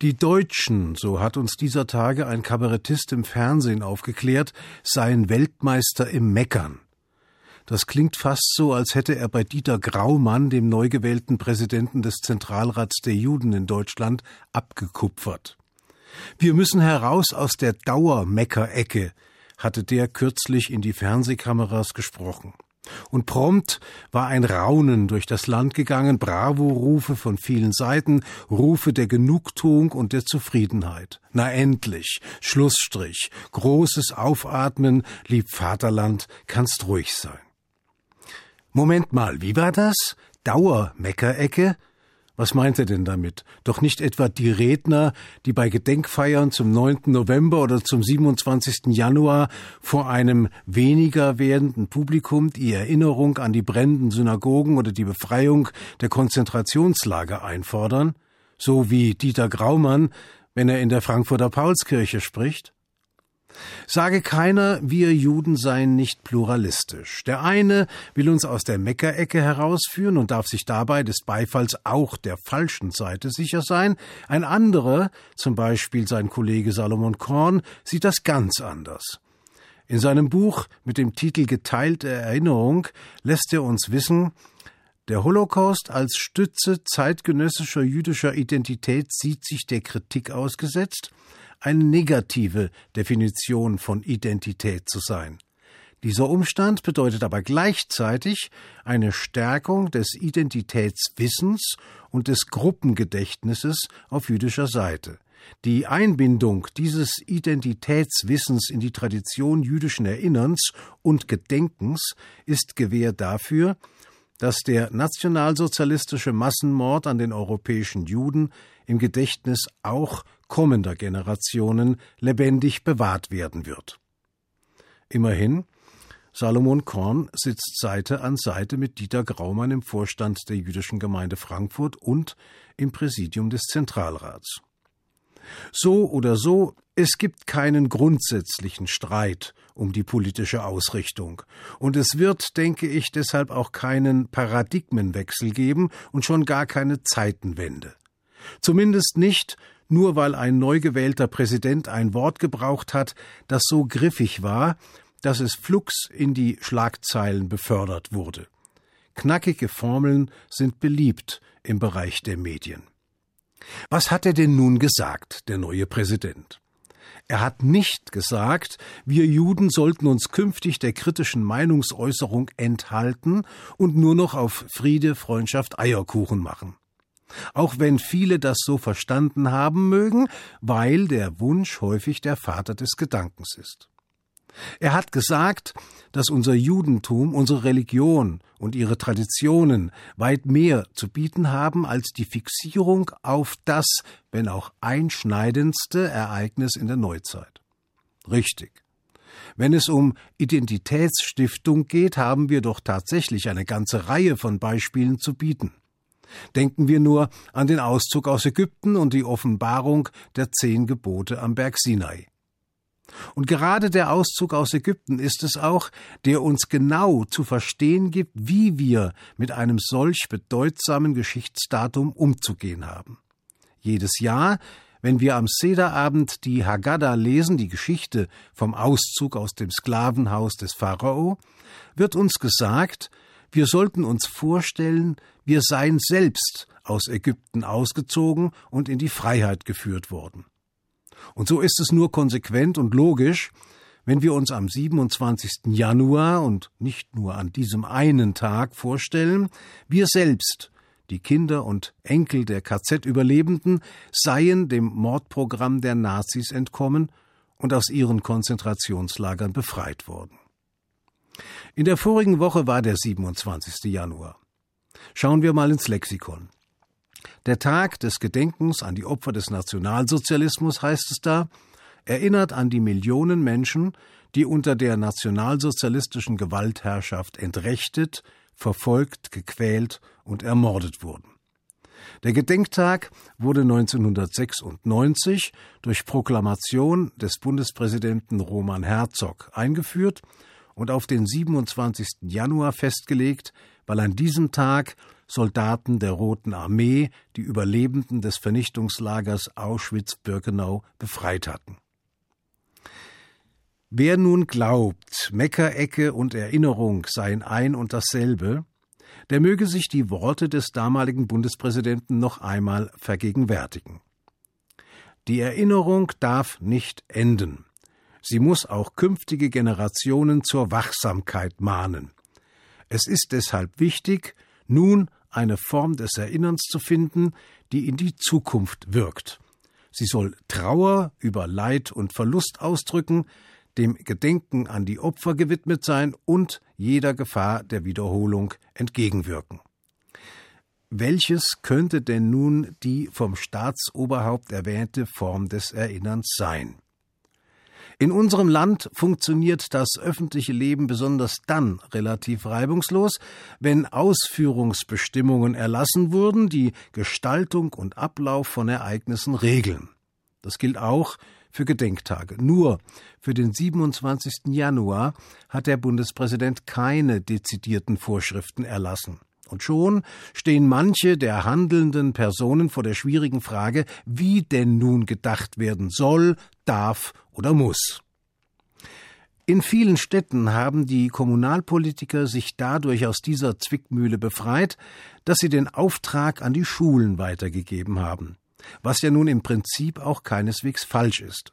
Die Deutschen, so hat uns dieser Tage ein Kabarettist im Fernsehen aufgeklärt, seien Weltmeister im Meckern. Das klingt fast so, als hätte er bei Dieter Graumann, dem neu gewählten Präsidenten des Zentralrats der Juden in Deutschland, abgekupfert. Wir müssen heraus aus der Dauermeckerecke, hatte der kürzlich in die Fernsehkameras gesprochen. Und prompt war ein Raunen durch das Land gegangen, Bravo-Rufe von vielen Seiten, Rufe der Genugtuung und der Zufriedenheit. Na endlich, Schlussstrich, großes Aufatmen, lieb Vaterland, kannst ruhig sein. Moment mal, wie war das? Dauermeckerecke? Was meint er denn damit? Doch nicht etwa die Redner, die bei Gedenkfeiern zum 9. November oder zum 27. Januar vor einem weniger werdenden Publikum die Erinnerung an die brennenden Synagogen oder die Befreiung der Konzentrationslager einfordern? So wie Dieter Graumann, wenn er in der Frankfurter Paulskirche spricht? Sage keiner, wir Juden seien nicht pluralistisch. Der eine will uns aus der Meckerecke herausführen und darf sich dabei des Beifalls auch der falschen Seite sicher sein. Ein anderer, zum Beispiel sein Kollege Salomon Korn, sieht das ganz anders. In seinem Buch mit dem Titel Geteilte Erinnerung lässt er uns wissen, der Holocaust als Stütze zeitgenössischer jüdischer Identität sieht sich der Kritik ausgesetzt, eine negative Definition von Identität zu sein. Dieser Umstand bedeutet aber gleichzeitig eine Stärkung des Identitätswissens und des Gruppengedächtnisses auf jüdischer Seite. Die Einbindung dieses Identitätswissens in die Tradition jüdischen Erinnerns und Gedenkens ist Gewähr dafür, dass der nationalsozialistische Massenmord an den europäischen Juden im Gedächtnis auch kommender Generationen lebendig bewahrt werden wird. Immerhin, Salomon Korn sitzt Seite an Seite mit Dieter Graumann im Vorstand der jüdischen Gemeinde Frankfurt und im Präsidium des Zentralrats. So oder so, es gibt keinen grundsätzlichen Streit um die politische Ausrichtung, und es wird, denke ich, deshalb auch keinen Paradigmenwechsel geben und schon gar keine Zeitenwende. Zumindest nicht, nur weil ein neu gewählter Präsident ein Wort gebraucht hat, das so griffig war, dass es flugs in die Schlagzeilen befördert wurde. Knackige Formeln sind beliebt im Bereich der Medien. Was hat er denn nun gesagt, der neue Präsident? Er hat nicht gesagt, wir Juden sollten uns künftig der kritischen Meinungsäußerung enthalten und nur noch auf Friede, Freundschaft, Eierkuchen machen. Auch wenn viele das so verstanden haben mögen, weil der Wunsch häufig der Vater des Gedankens ist. Er hat gesagt, dass unser Judentum, unsere Religion und ihre Traditionen weit mehr zu bieten haben als die Fixierung auf das, wenn auch einschneidendste Ereignis in der Neuzeit. Richtig. Wenn es um Identitätsstiftung geht, haben wir doch tatsächlich eine ganze Reihe von Beispielen zu bieten. Denken wir nur an den Auszug aus Ägypten und die Offenbarung der zehn Gebote am Berg Sinai. Und gerade der Auszug aus Ägypten ist es auch, der uns genau zu verstehen gibt, wie wir mit einem solch bedeutsamen Geschichtsdatum umzugehen haben. Jedes Jahr, wenn wir am Sederabend die Haggadah lesen, die Geschichte vom Auszug aus dem Sklavenhaus des Pharao, wird uns gesagt, wir sollten uns vorstellen, wir seien selbst aus Ägypten ausgezogen und in die Freiheit geführt worden. Und so ist es nur konsequent und logisch, wenn wir uns am 27. Januar und nicht nur an diesem einen Tag vorstellen, wir selbst, die Kinder und Enkel der KZ-Überlebenden, seien dem Mordprogramm der Nazis entkommen und aus ihren Konzentrationslagern befreit worden. In der vorigen Woche war der 27. Januar. Schauen wir mal ins Lexikon. Der Tag des Gedenkens an die Opfer des Nationalsozialismus heißt es da, erinnert an die Millionen Menschen, die unter der nationalsozialistischen Gewaltherrschaft entrechtet, verfolgt, gequält und ermordet wurden. Der Gedenktag wurde 1996 durch Proklamation des Bundespräsidenten Roman Herzog eingeführt und auf den 27. Januar festgelegt, weil an diesem Tag Soldaten der Roten Armee, die Überlebenden des Vernichtungslagers Auschwitz-Birkenau befreit hatten. Wer nun glaubt, Meckerecke und Erinnerung seien ein und dasselbe, der möge sich die Worte des damaligen Bundespräsidenten noch einmal vergegenwärtigen. Die Erinnerung darf nicht enden. Sie muss auch künftige Generationen zur Wachsamkeit mahnen. Es ist deshalb wichtig, nun eine Form des Erinnerns zu finden, die in die Zukunft wirkt. Sie soll Trauer über Leid und Verlust ausdrücken, dem Gedenken an die Opfer gewidmet sein und jeder Gefahr der Wiederholung entgegenwirken. Welches könnte denn nun die vom Staatsoberhaupt erwähnte Form des Erinnerns sein? In unserem Land funktioniert das öffentliche Leben besonders dann relativ reibungslos, wenn Ausführungsbestimmungen erlassen wurden, die Gestaltung und Ablauf von Ereignissen regeln. Das gilt auch für Gedenktage. Nur für den 27. Januar hat der Bundespräsident keine dezidierten Vorschriften erlassen. Und schon stehen manche der handelnden Personen vor der schwierigen Frage, wie denn nun gedacht werden soll, darf oder muss. In vielen Städten haben die Kommunalpolitiker sich dadurch aus dieser Zwickmühle befreit, dass sie den Auftrag an die Schulen weitergegeben haben was ja nun im Prinzip auch keineswegs falsch ist.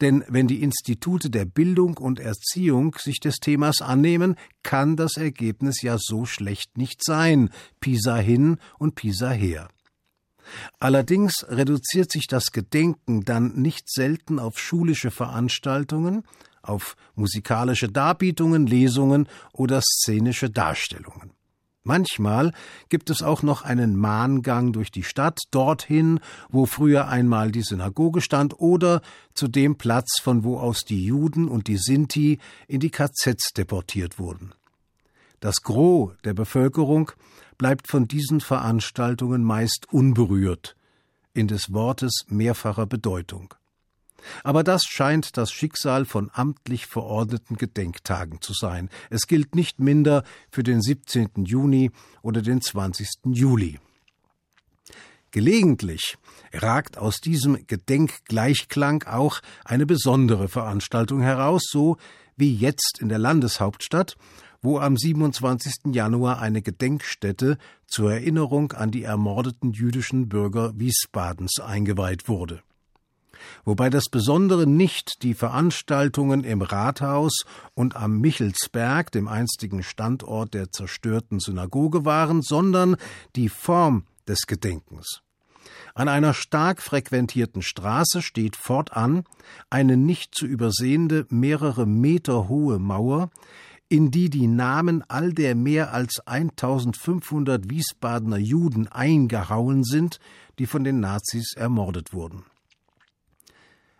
Denn wenn die Institute der Bildung und Erziehung sich des Themas annehmen, kann das Ergebnis ja so schlecht nicht sein, Pisa hin und Pisa her. Allerdings reduziert sich das Gedenken dann nicht selten auf schulische Veranstaltungen, auf musikalische Darbietungen, Lesungen oder szenische Darstellungen. Manchmal gibt es auch noch einen Mahngang durch die Stadt, dorthin, wo früher einmal die Synagoge stand, oder zu dem Platz, von wo aus die Juden und die Sinti in die KZs deportiert wurden. Das Gros der Bevölkerung bleibt von diesen Veranstaltungen meist unberührt, in des Wortes mehrfacher Bedeutung. Aber das scheint das Schicksal von amtlich verordneten Gedenktagen zu sein. Es gilt nicht minder für den 17. Juni oder den 20. Juli. Gelegentlich ragt aus diesem Gedenkgleichklang auch eine besondere Veranstaltung heraus, so wie jetzt in der Landeshauptstadt, wo am 27. Januar eine Gedenkstätte zur Erinnerung an die ermordeten jüdischen Bürger Wiesbadens eingeweiht wurde wobei das Besondere nicht die Veranstaltungen im Rathaus und am Michelsberg, dem einstigen Standort der zerstörten Synagoge waren, sondern die Form des Gedenkens. An einer stark frequentierten Straße steht fortan eine nicht zu übersehende mehrere Meter hohe Mauer, in die die Namen all der mehr als 1500 Wiesbadener Juden eingehauen sind, die von den Nazis ermordet wurden.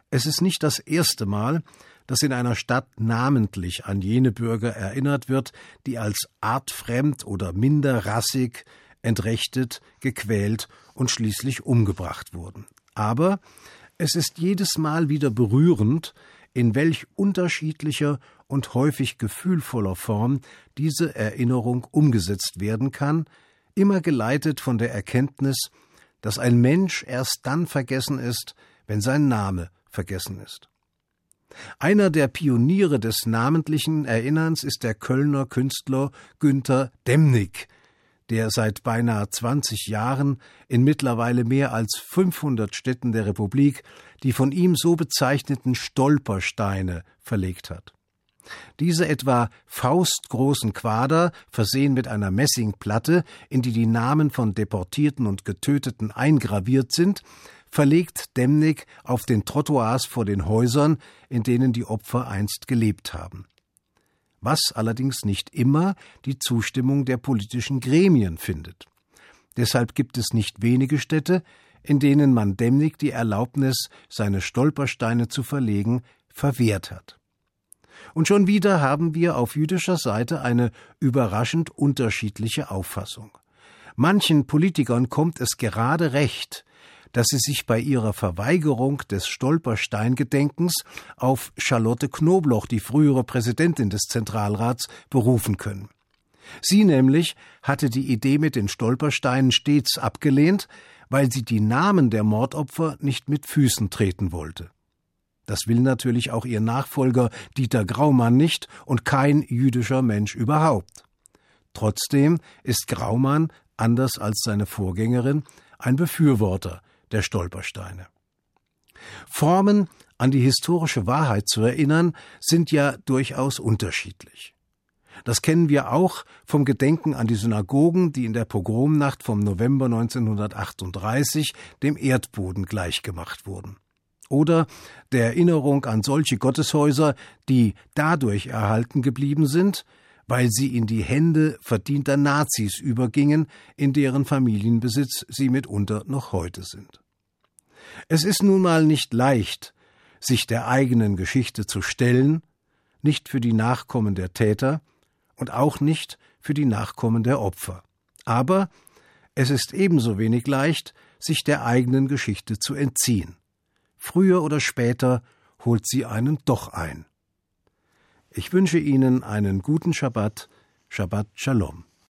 Es ist nicht das erste Mal, dass in einer Stadt namentlich an jene Bürger erinnert wird, die als artfremd oder minderrassig entrechtet, gequält und schließlich umgebracht wurden. Aber es ist jedes Mal wieder berührend, in welch unterschiedlicher und häufig gefühlvoller Form diese Erinnerung umgesetzt werden kann, immer geleitet von der Erkenntnis, dass ein Mensch erst dann vergessen ist, wenn sein Name vergessen ist. Einer der Pioniere des namentlichen Erinnerns ist der Kölner Künstler Günther Demnig, der seit beinahe 20 Jahren in mittlerweile mehr als 500 Städten der Republik die von ihm so bezeichneten Stolpersteine verlegt hat. Diese etwa faustgroßen Quader, versehen mit einer Messingplatte, in die die Namen von Deportierten und Getöteten eingraviert sind, verlegt Demnig auf den Trottoirs vor den Häusern, in denen die Opfer einst gelebt haben. Was allerdings nicht immer die Zustimmung der politischen Gremien findet. Deshalb gibt es nicht wenige Städte, in denen man Demnig die Erlaubnis, seine Stolpersteine zu verlegen, verwehrt hat. Und schon wieder haben wir auf jüdischer Seite eine überraschend unterschiedliche Auffassung. Manchen Politikern kommt es gerade recht, dass sie sich bei ihrer Verweigerung des Stolpersteingedenkens auf Charlotte Knobloch, die frühere Präsidentin des Zentralrats, berufen können. Sie nämlich hatte die Idee mit den Stolpersteinen stets abgelehnt, weil sie die Namen der Mordopfer nicht mit Füßen treten wollte. Das will natürlich auch ihr Nachfolger Dieter Graumann nicht und kein jüdischer Mensch überhaupt. Trotzdem ist Graumann, anders als seine Vorgängerin, ein Befürworter der Stolpersteine. Formen, an die historische Wahrheit zu erinnern, sind ja durchaus unterschiedlich. Das kennen wir auch vom Gedenken an die Synagogen, die in der Pogromnacht vom November 1938 dem Erdboden gleichgemacht wurden. Oder der Erinnerung an solche Gotteshäuser, die dadurch erhalten geblieben sind, weil sie in die Hände verdienter Nazis übergingen, in deren Familienbesitz sie mitunter noch heute sind. Es ist nun mal nicht leicht, sich der eigenen Geschichte zu stellen, nicht für die Nachkommen der Täter und auch nicht für die Nachkommen der Opfer. Aber es ist ebenso wenig leicht, sich der eigenen Geschichte zu entziehen. Früher oder später holt sie einen doch ein. Ich wünsche Ihnen einen guten Schabbat, Shabbat Shalom.